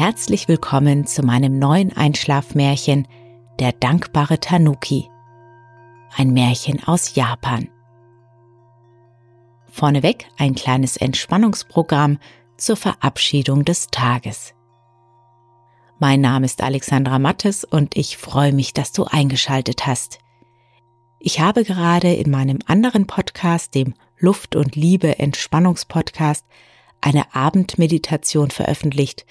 Herzlich willkommen zu meinem neuen Einschlafmärchen Der dankbare Tanuki. Ein Märchen aus Japan. Vorneweg ein kleines Entspannungsprogramm zur Verabschiedung des Tages. Mein Name ist Alexandra Mattes und ich freue mich, dass du eingeschaltet hast. Ich habe gerade in meinem anderen Podcast, dem Luft und Liebe Entspannungspodcast, eine Abendmeditation veröffentlicht,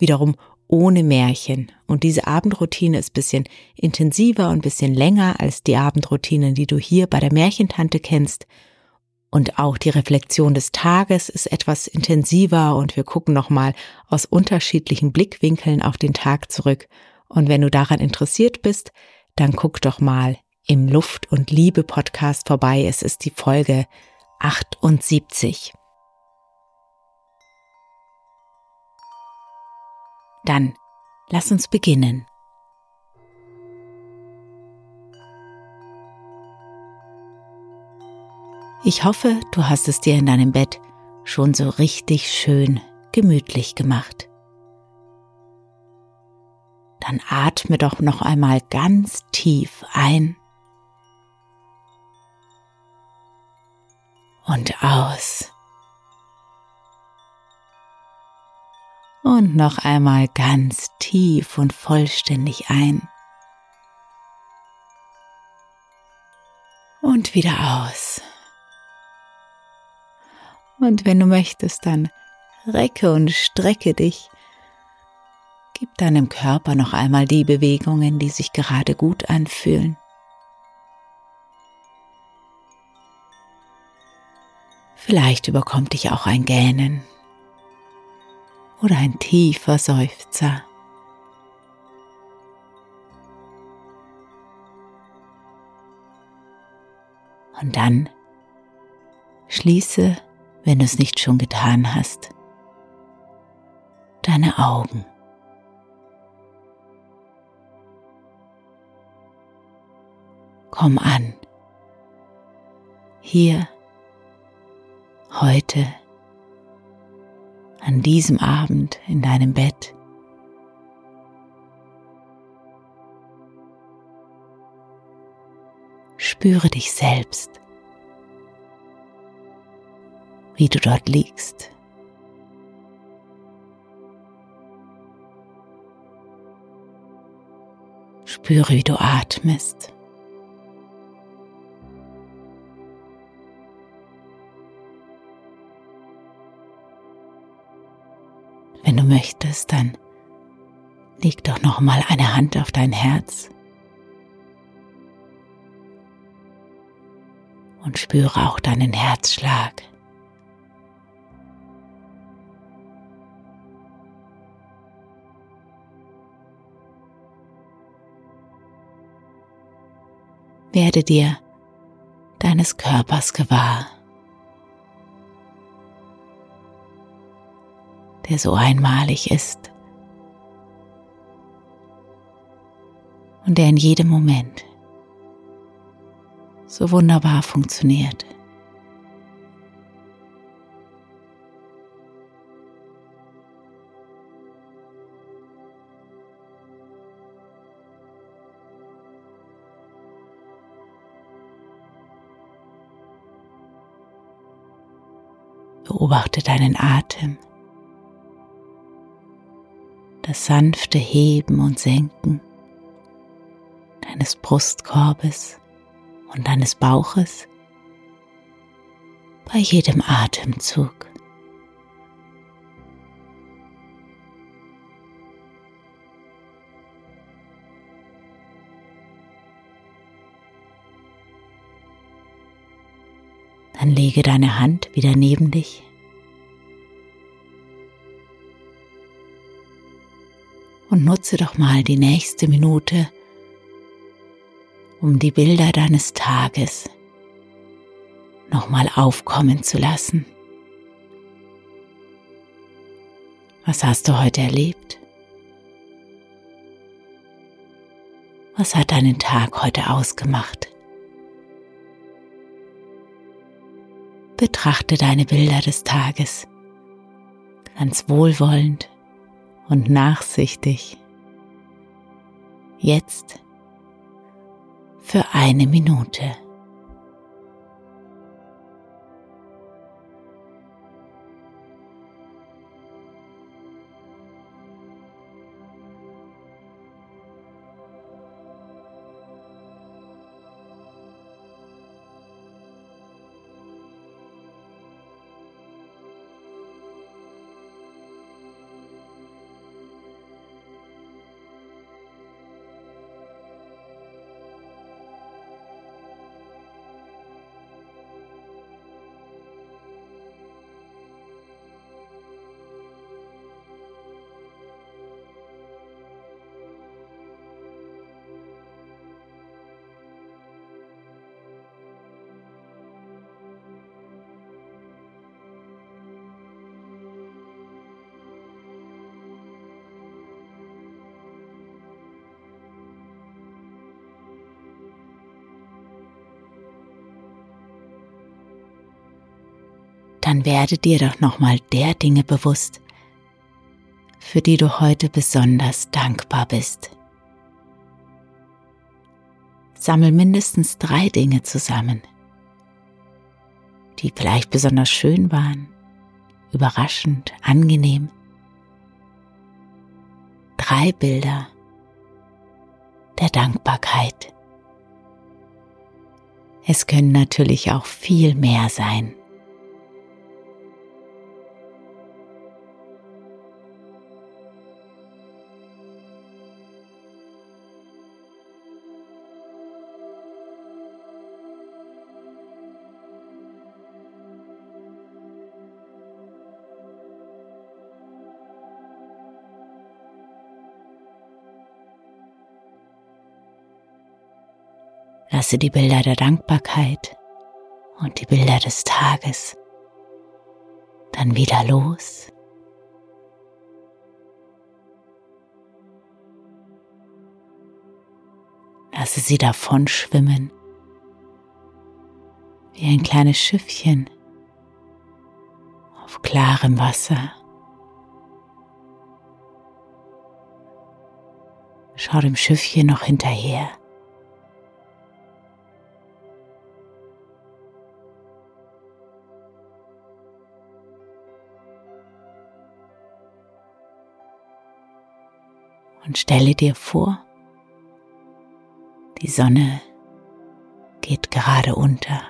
wiederum ohne Märchen. Und diese Abendroutine ist bisschen intensiver und bisschen länger als die Abendroutinen, die du hier bei der Märchentante kennst. Und auch die Reflexion des Tages ist etwas intensiver und wir gucken nochmal aus unterschiedlichen Blickwinkeln auf den Tag zurück. Und wenn du daran interessiert bist, dann guck doch mal im Luft und Liebe Podcast vorbei. Es ist die Folge 78. Dann lass uns beginnen. Ich hoffe, du hast es dir in deinem Bett schon so richtig schön gemütlich gemacht. Dann atme doch noch einmal ganz tief ein und aus. Und noch einmal ganz tief und vollständig ein. Und wieder aus. Und wenn du möchtest, dann recke und strecke dich. Gib deinem Körper noch einmal die Bewegungen, die sich gerade gut anfühlen. Vielleicht überkommt dich auch ein Gähnen oder ein tiefer Seufzer. Und dann schließe, wenn du es nicht schon getan hast, deine Augen. Komm an, hier, heute, an diesem Abend in deinem Bett. Spüre dich selbst, wie du dort liegst. Spüre, wie du atmest. Wenn du möchtest, dann leg doch noch mal eine Hand auf dein Herz und spüre auch deinen Herzschlag. Werde dir deines Körpers gewahr. Der so einmalig ist und der in jedem Moment so wunderbar funktioniert. Beobachte deinen Atem, das sanfte Heben und Senken deines Brustkorbes und deines Bauches bei jedem Atemzug. Dann lege deine Hand wieder neben dich. Und nutze doch mal die nächste Minute, um die Bilder deines Tages nochmal aufkommen zu lassen. Was hast du heute erlebt? Was hat deinen Tag heute ausgemacht? Betrachte deine Bilder des Tages ganz wohlwollend und nachsichtig. Jetzt für eine Minute. Dann werde dir doch nochmal der Dinge bewusst, für die du heute besonders dankbar bist. Sammel mindestens drei Dinge zusammen, die vielleicht besonders schön waren, überraschend, angenehm. Drei Bilder der Dankbarkeit. Es können natürlich auch viel mehr sein. Lasse die Bilder der Dankbarkeit und die Bilder des Tages dann wieder los. Lasse sie davon schwimmen, wie ein kleines Schiffchen auf klarem Wasser. Schau dem Schiffchen noch hinterher. Und stelle dir vor, die Sonne geht gerade unter.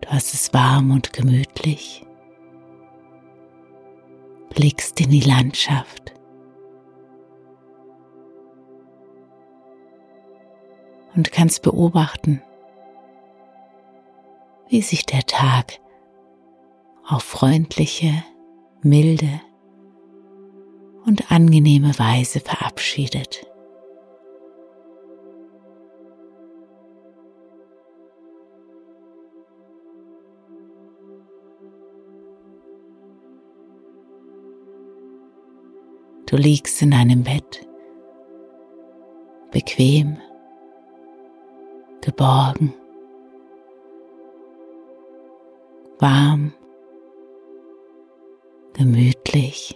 Du hast es warm und gemütlich, blickst in die Landschaft. Und kannst beobachten, wie sich der Tag auf freundliche, milde und angenehme Weise verabschiedet. Du liegst in einem Bett, bequem, geborgen, warm gemütlich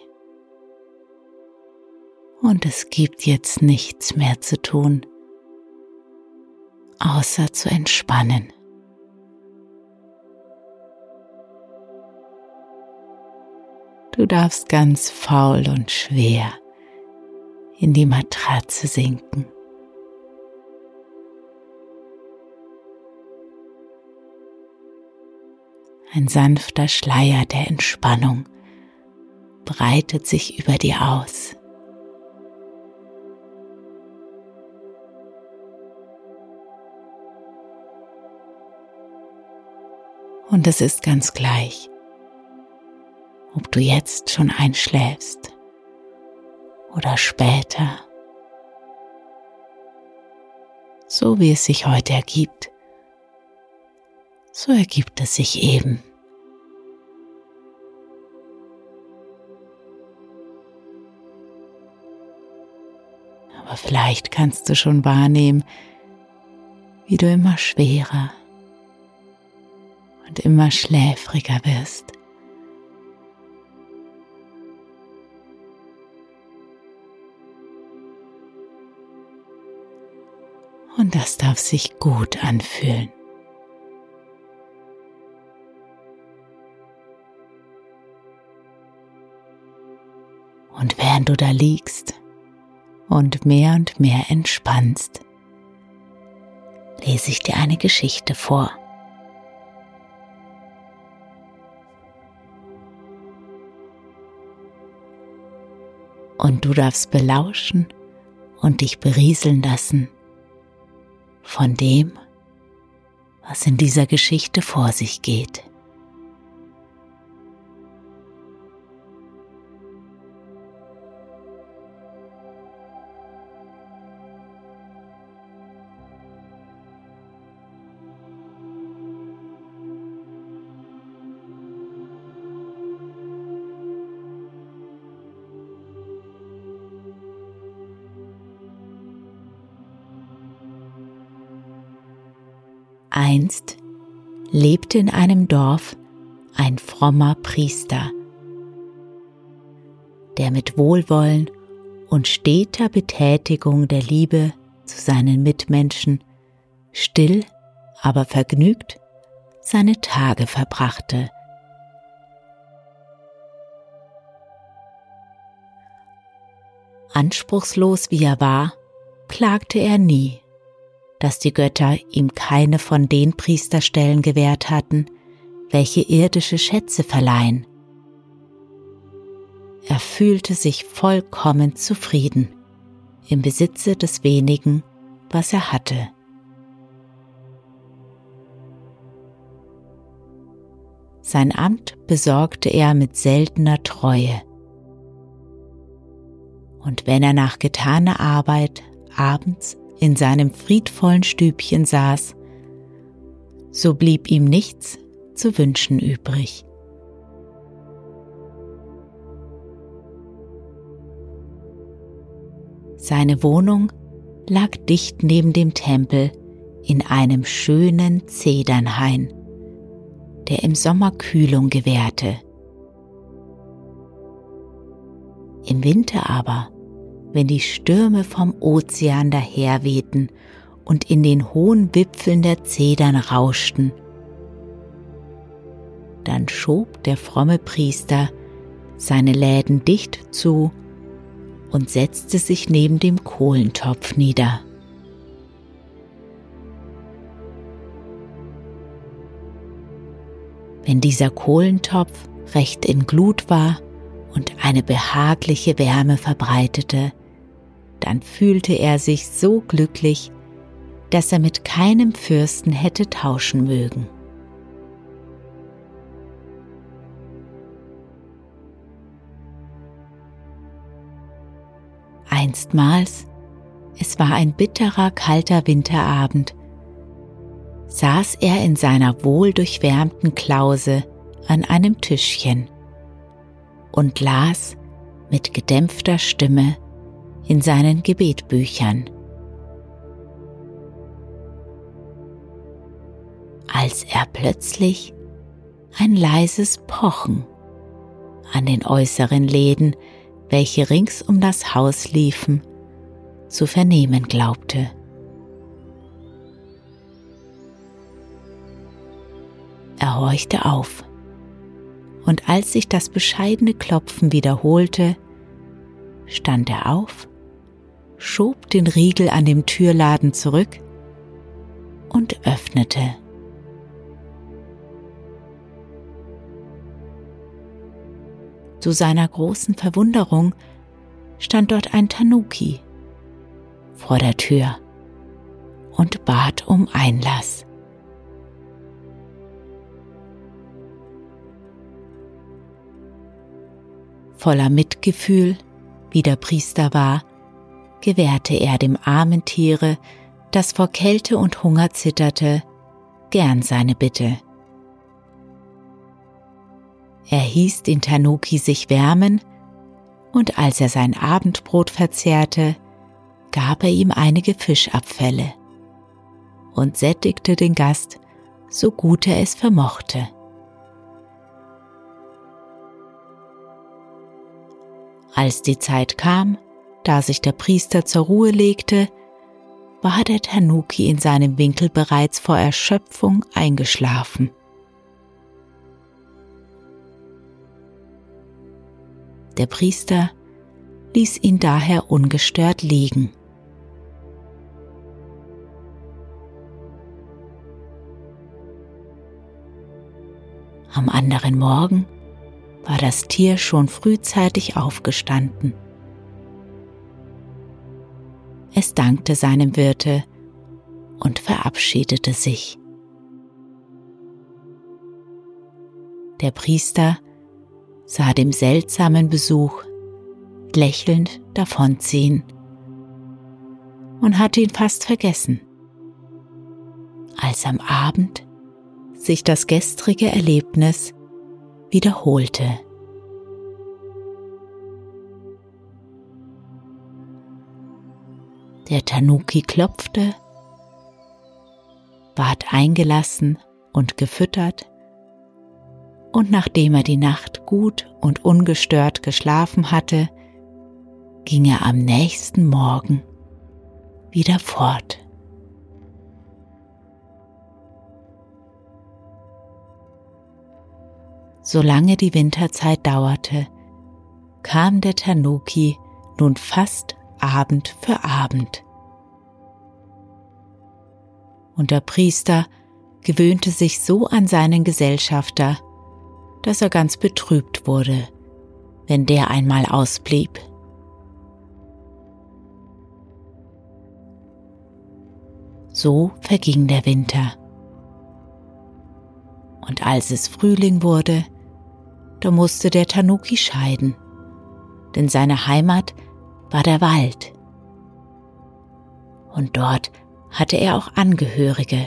und es gibt jetzt nichts mehr zu tun, außer zu entspannen. Du darfst ganz faul und schwer in die Matratze sinken. Ein sanfter Schleier der Entspannung breitet sich über dir aus. Und es ist ganz gleich, ob du jetzt schon einschläfst oder später, so wie es sich heute ergibt so ergibt es sich eben. Aber vielleicht kannst du schon wahrnehmen, wie du immer schwerer und immer schläfriger wirst. Und das darf sich gut anfühlen. Und während du da liegst und mehr und mehr entspannst, lese ich dir eine Geschichte vor. Und du darfst belauschen und dich berieseln lassen von dem, was in dieser Geschichte vor sich geht. Einst lebte in einem Dorf ein frommer Priester, der mit Wohlwollen und steter Betätigung der Liebe zu seinen Mitmenschen still, aber vergnügt seine Tage verbrachte. Anspruchslos wie er war, klagte er nie dass die Götter ihm keine von den Priesterstellen gewährt hatten, welche irdische Schätze verleihen. Er fühlte sich vollkommen zufrieden im Besitze des wenigen, was er hatte. Sein Amt besorgte er mit seltener Treue. Und wenn er nach getaner Arbeit abends in seinem friedvollen Stübchen saß, so blieb ihm nichts zu wünschen übrig. Seine Wohnung lag dicht neben dem Tempel in einem schönen Zedernhain, der im Sommer Kühlung gewährte. Im Winter aber wenn die Stürme vom Ozean daherwehten und in den hohen Wipfeln der Zedern rauschten. Dann schob der fromme Priester seine Läden dicht zu und setzte sich neben dem Kohlentopf nieder. Wenn dieser Kohlentopf recht in Glut war und eine behagliche Wärme verbreitete, dann fühlte er sich so glücklich, dass er mit keinem Fürsten hätte tauschen mögen. Einstmals, es war ein bitterer, kalter Winterabend, saß er in seiner wohldurchwärmten Klause an einem Tischchen und las mit gedämpfter Stimme in seinen Gebetbüchern. Als er plötzlich ein leises Pochen an den äußeren Läden, welche rings um das Haus liefen, zu vernehmen glaubte. Er horchte auf, und als sich das bescheidene Klopfen wiederholte, stand er auf schob den Riegel an dem Türladen zurück und öffnete. Zu seiner großen Verwunderung stand dort ein Tanuki vor der Tür und bat um Einlass. Voller Mitgefühl, wie der Priester war, gewährte er dem armen Tiere, das vor Kälte und Hunger zitterte, gern seine Bitte. Er hieß den Tanuki sich wärmen, und als er sein Abendbrot verzehrte, gab er ihm einige Fischabfälle und sättigte den Gast, so gut er es vermochte. Als die Zeit kam, da sich der Priester zur Ruhe legte, war der Tanuki in seinem Winkel bereits vor Erschöpfung eingeschlafen. Der Priester ließ ihn daher ungestört liegen. Am anderen Morgen war das Tier schon frühzeitig aufgestanden. Es dankte seinem Wirte und verabschiedete sich. Der Priester sah dem seltsamen Besuch lächelnd davonziehen und hatte ihn fast vergessen, als am Abend sich das gestrige Erlebnis wiederholte. Der Tanuki klopfte, ward eingelassen und gefüttert, und nachdem er die Nacht gut und ungestört geschlafen hatte, ging er am nächsten Morgen wieder fort. Solange die Winterzeit dauerte, kam der Tanuki nun fast Abend für Abend. Und der Priester gewöhnte sich so an seinen Gesellschafter, dass er ganz betrübt wurde, wenn der einmal ausblieb. So verging der Winter. Und als es Frühling wurde, da musste der Tanuki scheiden, denn seine Heimat war der Wald. Und dort hatte er auch Angehörige,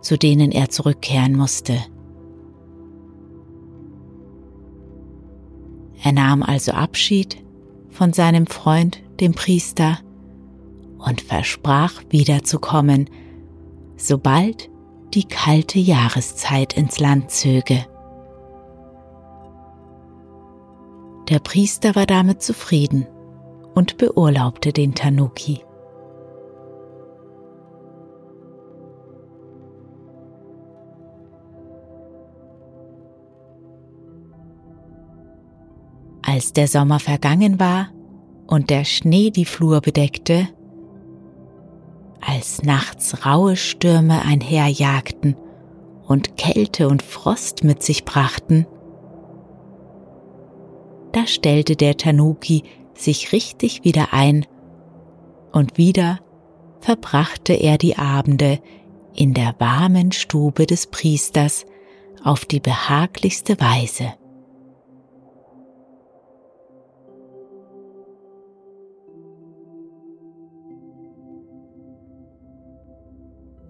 zu denen er zurückkehren musste. Er nahm also Abschied von seinem Freund, dem Priester, und versprach wiederzukommen, sobald die kalte Jahreszeit ins Land zöge. Der Priester war damit zufrieden und beurlaubte den Tanuki. Als der Sommer vergangen war und der Schnee die Flur bedeckte, als nachts raue Stürme einherjagten und Kälte und Frost mit sich brachten, da stellte der Tanuki sich richtig wieder ein und wieder verbrachte er die Abende in der warmen Stube des Priesters auf die behaglichste Weise.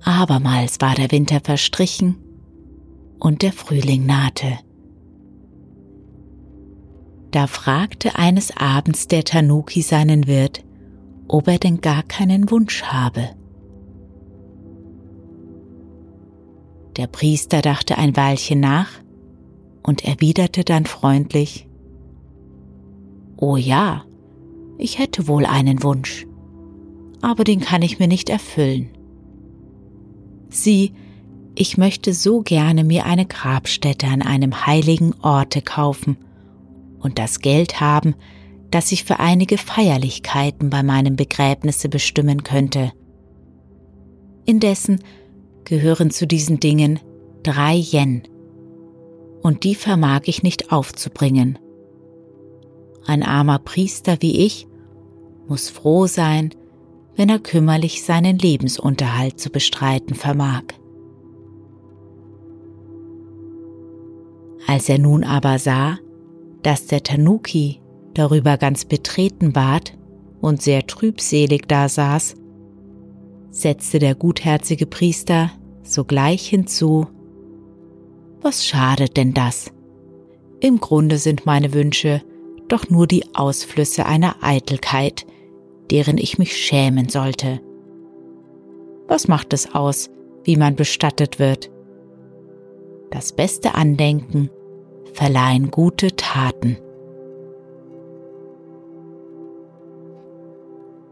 Abermals war der Winter verstrichen und der Frühling nahte. Da fragte eines Abends der Tanuki seinen Wirt, ob er denn gar keinen Wunsch habe. Der Priester dachte ein Weilchen nach und erwiderte dann freundlich, Oh ja, ich hätte wohl einen Wunsch, aber den kann ich mir nicht erfüllen. Sieh, ich möchte so gerne mir eine Grabstätte an einem heiligen Orte kaufen und das Geld haben, das ich für einige Feierlichkeiten bei meinem Begräbnisse bestimmen könnte. Indessen gehören zu diesen Dingen drei Yen, und die vermag ich nicht aufzubringen. Ein armer Priester wie ich muss froh sein, wenn er kümmerlich seinen Lebensunterhalt zu bestreiten vermag. Als er nun aber sah, dass der Tanuki darüber ganz betreten ward und sehr trübselig dasaß, setzte der gutherzige Priester sogleich hinzu, was schadet denn das? Im Grunde sind meine Wünsche doch nur die Ausflüsse einer Eitelkeit, deren ich mich schämen sollte. Was macht es aus, wie man bestattet wird? Das beste Andenken verleihen gute Taten.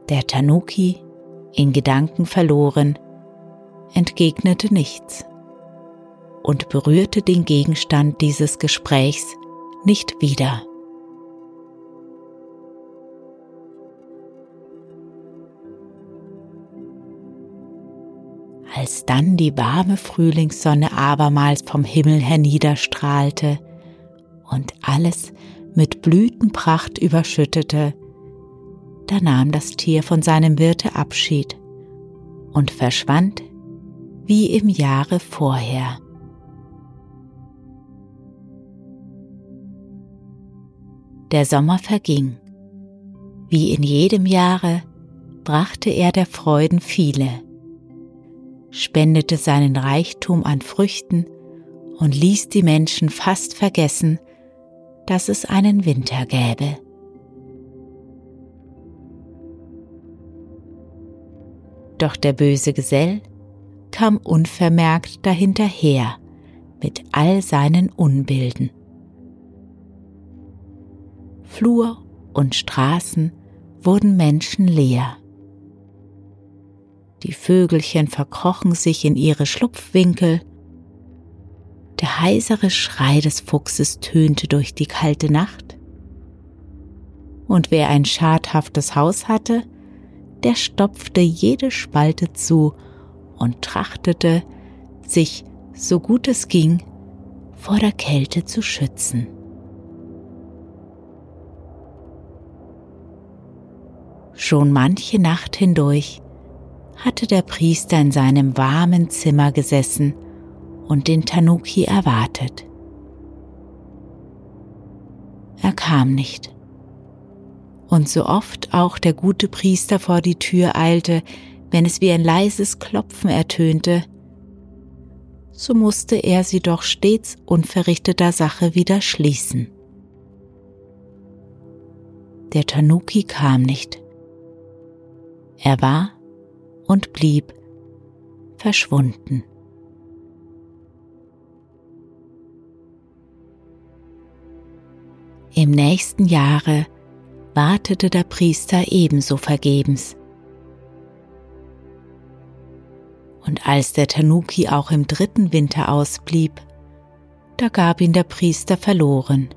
Der Tanuki, in Gedanken verloren, entgegnete nichts und berührte den Gegenstand dieses Gesprächs nicht wieder. Als dann die warme Frühlingssonne abermals vom Himmel herniederstrahlte und alles mit Blütenpracht überschüttete, da nahm das Tier von seinem Wirte Abschied und verschwand wie im Jahre vorher. Der Sommer verging. Wie in jedem Jahre brachte er der Freuden viele, spendete seinen Reichtum an Früchten und ließ die Menschen fast vergessen, dass es einen Winter gäbe. Doch der böse Gesell kam unvermerkt dahinterher mit all seinen Unbilden. Flur und Straßen wurden menschenleer. Die Vögelchen verkrochen sich in ihre Schlupfwinkel der heisere Schrei des Fuchses tönte durch die kalte Nacht. Und wer ein schadhaftes Haus hatte, der stopfte jede Spalte zu und trachtete, sich, so gut es ging, vor der Kälte zu schützen. Schon manche Nacht hindurch hatte der Priester in seinem warmen Zimmer gesessen und den Tanuki erwartet. Er kam nicht. Und so oft auch der gute Priester vor die Tür eilte, wenn es wie ein leises Klopfen ertönte, so musste er sie doch stets unverrichteter Sache wieder schließen. Der Tanuki kam nicht. Er war und blieb verschwunden. Im nächsten Jahre wartete der Priester ebenso vergebens. Und als der Tanuki auch im dritten Winter ausblieb, da gab ihn der Priester verloren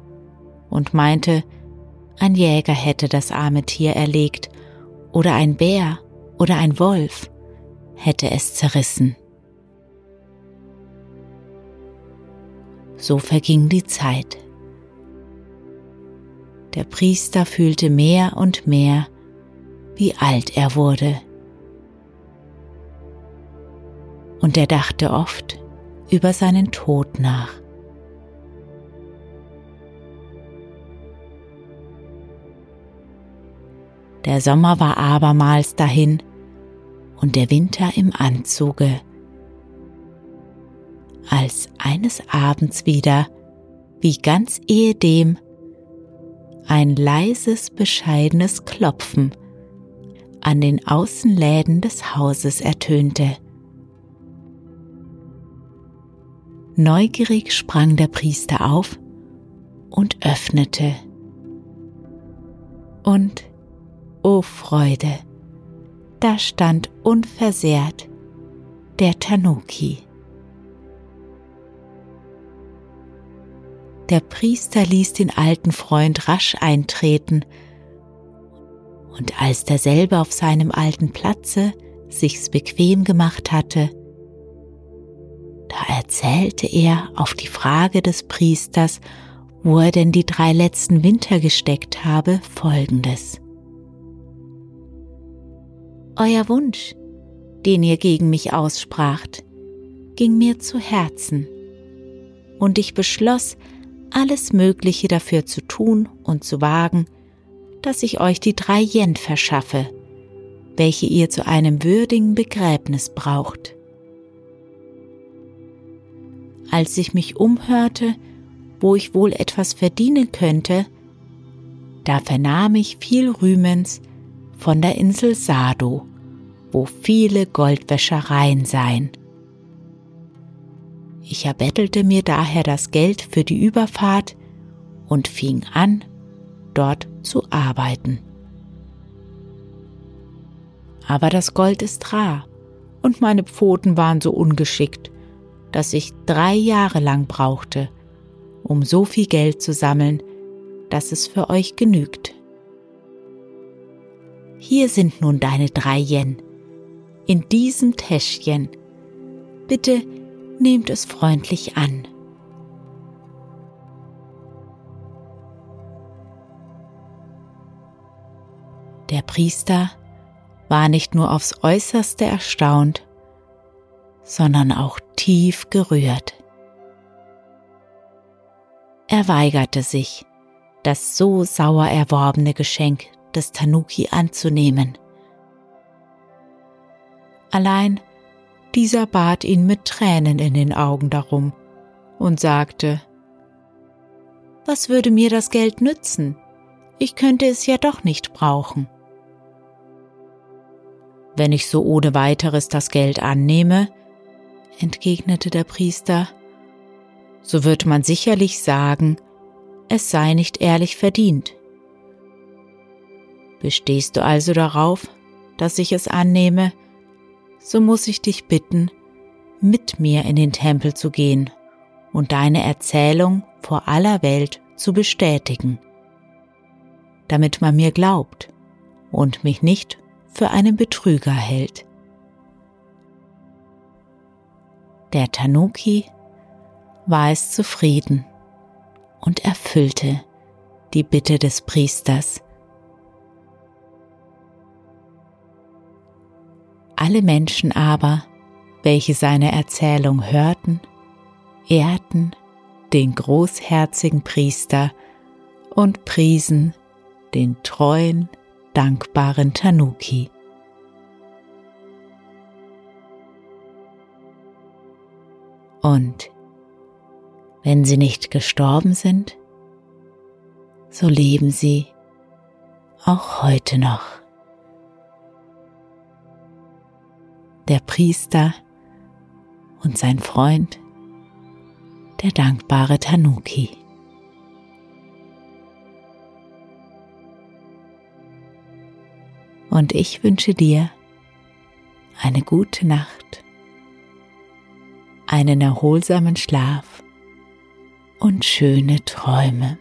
und meinte, ein Jäger hätte das arme Tier erlegt oder ein Bär oder ein Wolf hätte es zerrissen. So verging die Zeit. Der Priester fühlte mehr und mehr, wie alt er wurde. Und er dachte oft über seinen Tod nach. Der Sommer war abermals dahin und der Winter im Anzuge, als eines Abends wieder, wie ganz ehedem, ein leises, bescheidenes Klopfen an den Außenläden des Hauses ertönte. Neugierig sprang der Priester auf und öffnete. Und, o oh Freude, da stand unversehrt der Tanuki, Der Priester ließ den alten Freund rasch eintreten, und als derselbe auf seinem alten Platze sich's bequem gemacht hatte, da erzählte er auf die Frage des Priesters, wo er denn die drei letzten Winter gesteckt habe, folgendes. Euer Wunsch, den ihr gegen mich ausspracht, ging mir zu Herzen, und ich beschloss, alles Mögliche dafür zu tun und zu wagen, dass ich euch die drei Yen verschaffe, welche ihr zu einem würdigen Begräbnis braucht. Als ich mich umhörte, wo ich wohl etwas verdienen könnte, da vernahm ich viel Rühmens von der Insel Sado, wo viele Goldwäschereien seien. Ich erbettelte mir daher das Geld für die Überfahrt und fing an, dort zu arbeiten. Aber das Gold ist rar und meine Pfoten waren so ungeschickt, dass ich drei Jahre lang brauchte, um so viel Geld zu sammeln, dass es für euch genügt. Hier sind nun deine drei Yen, in diesem Täschchen. Bitte nehmt es freundlich an. Der Priester war nicht nur aufs äußerste erstaunt, sondern auch tief gerührt. Er weigerte sich, das so sauer erworbene Geschenk des Tanuki anzunehmen. Allein dieser bat ihn mit Tränen in den Augen darum und sagte, Was würde mir das Geld nützen? Ich könnte es ja doch nicht brauchen. Wenn ich so ohne weiteres das Geld annehme, entgegnete der Priester, so wird man sicherlich sagen, es sei nicht ehrlich verdient. Bestehst du also darauf, dass ich es annehme, so muss ich dich bitten, mit mir in den Tempel zu gehen und deine Erzählung vor aller Welt zu bestätigen, damit man mir glaubt und mich nicht für einen Betrüger hält. Der Tanuki war es zufrieden und erfüllte die Bitte des Priesters. Alle Menschen aber, welche seine Erzählung hörten, ehrten den großherzigen Priester und priesen den treuen dankbaren Tanuki. Und wenn sie nicht gestorben sind, so leben sie auch heute noch. Der Priester und sein Freund, der dankbare Tanuki. und ich wünsche dir eine gute Nacht, einen erholsamen Schlaf und schöne Träume.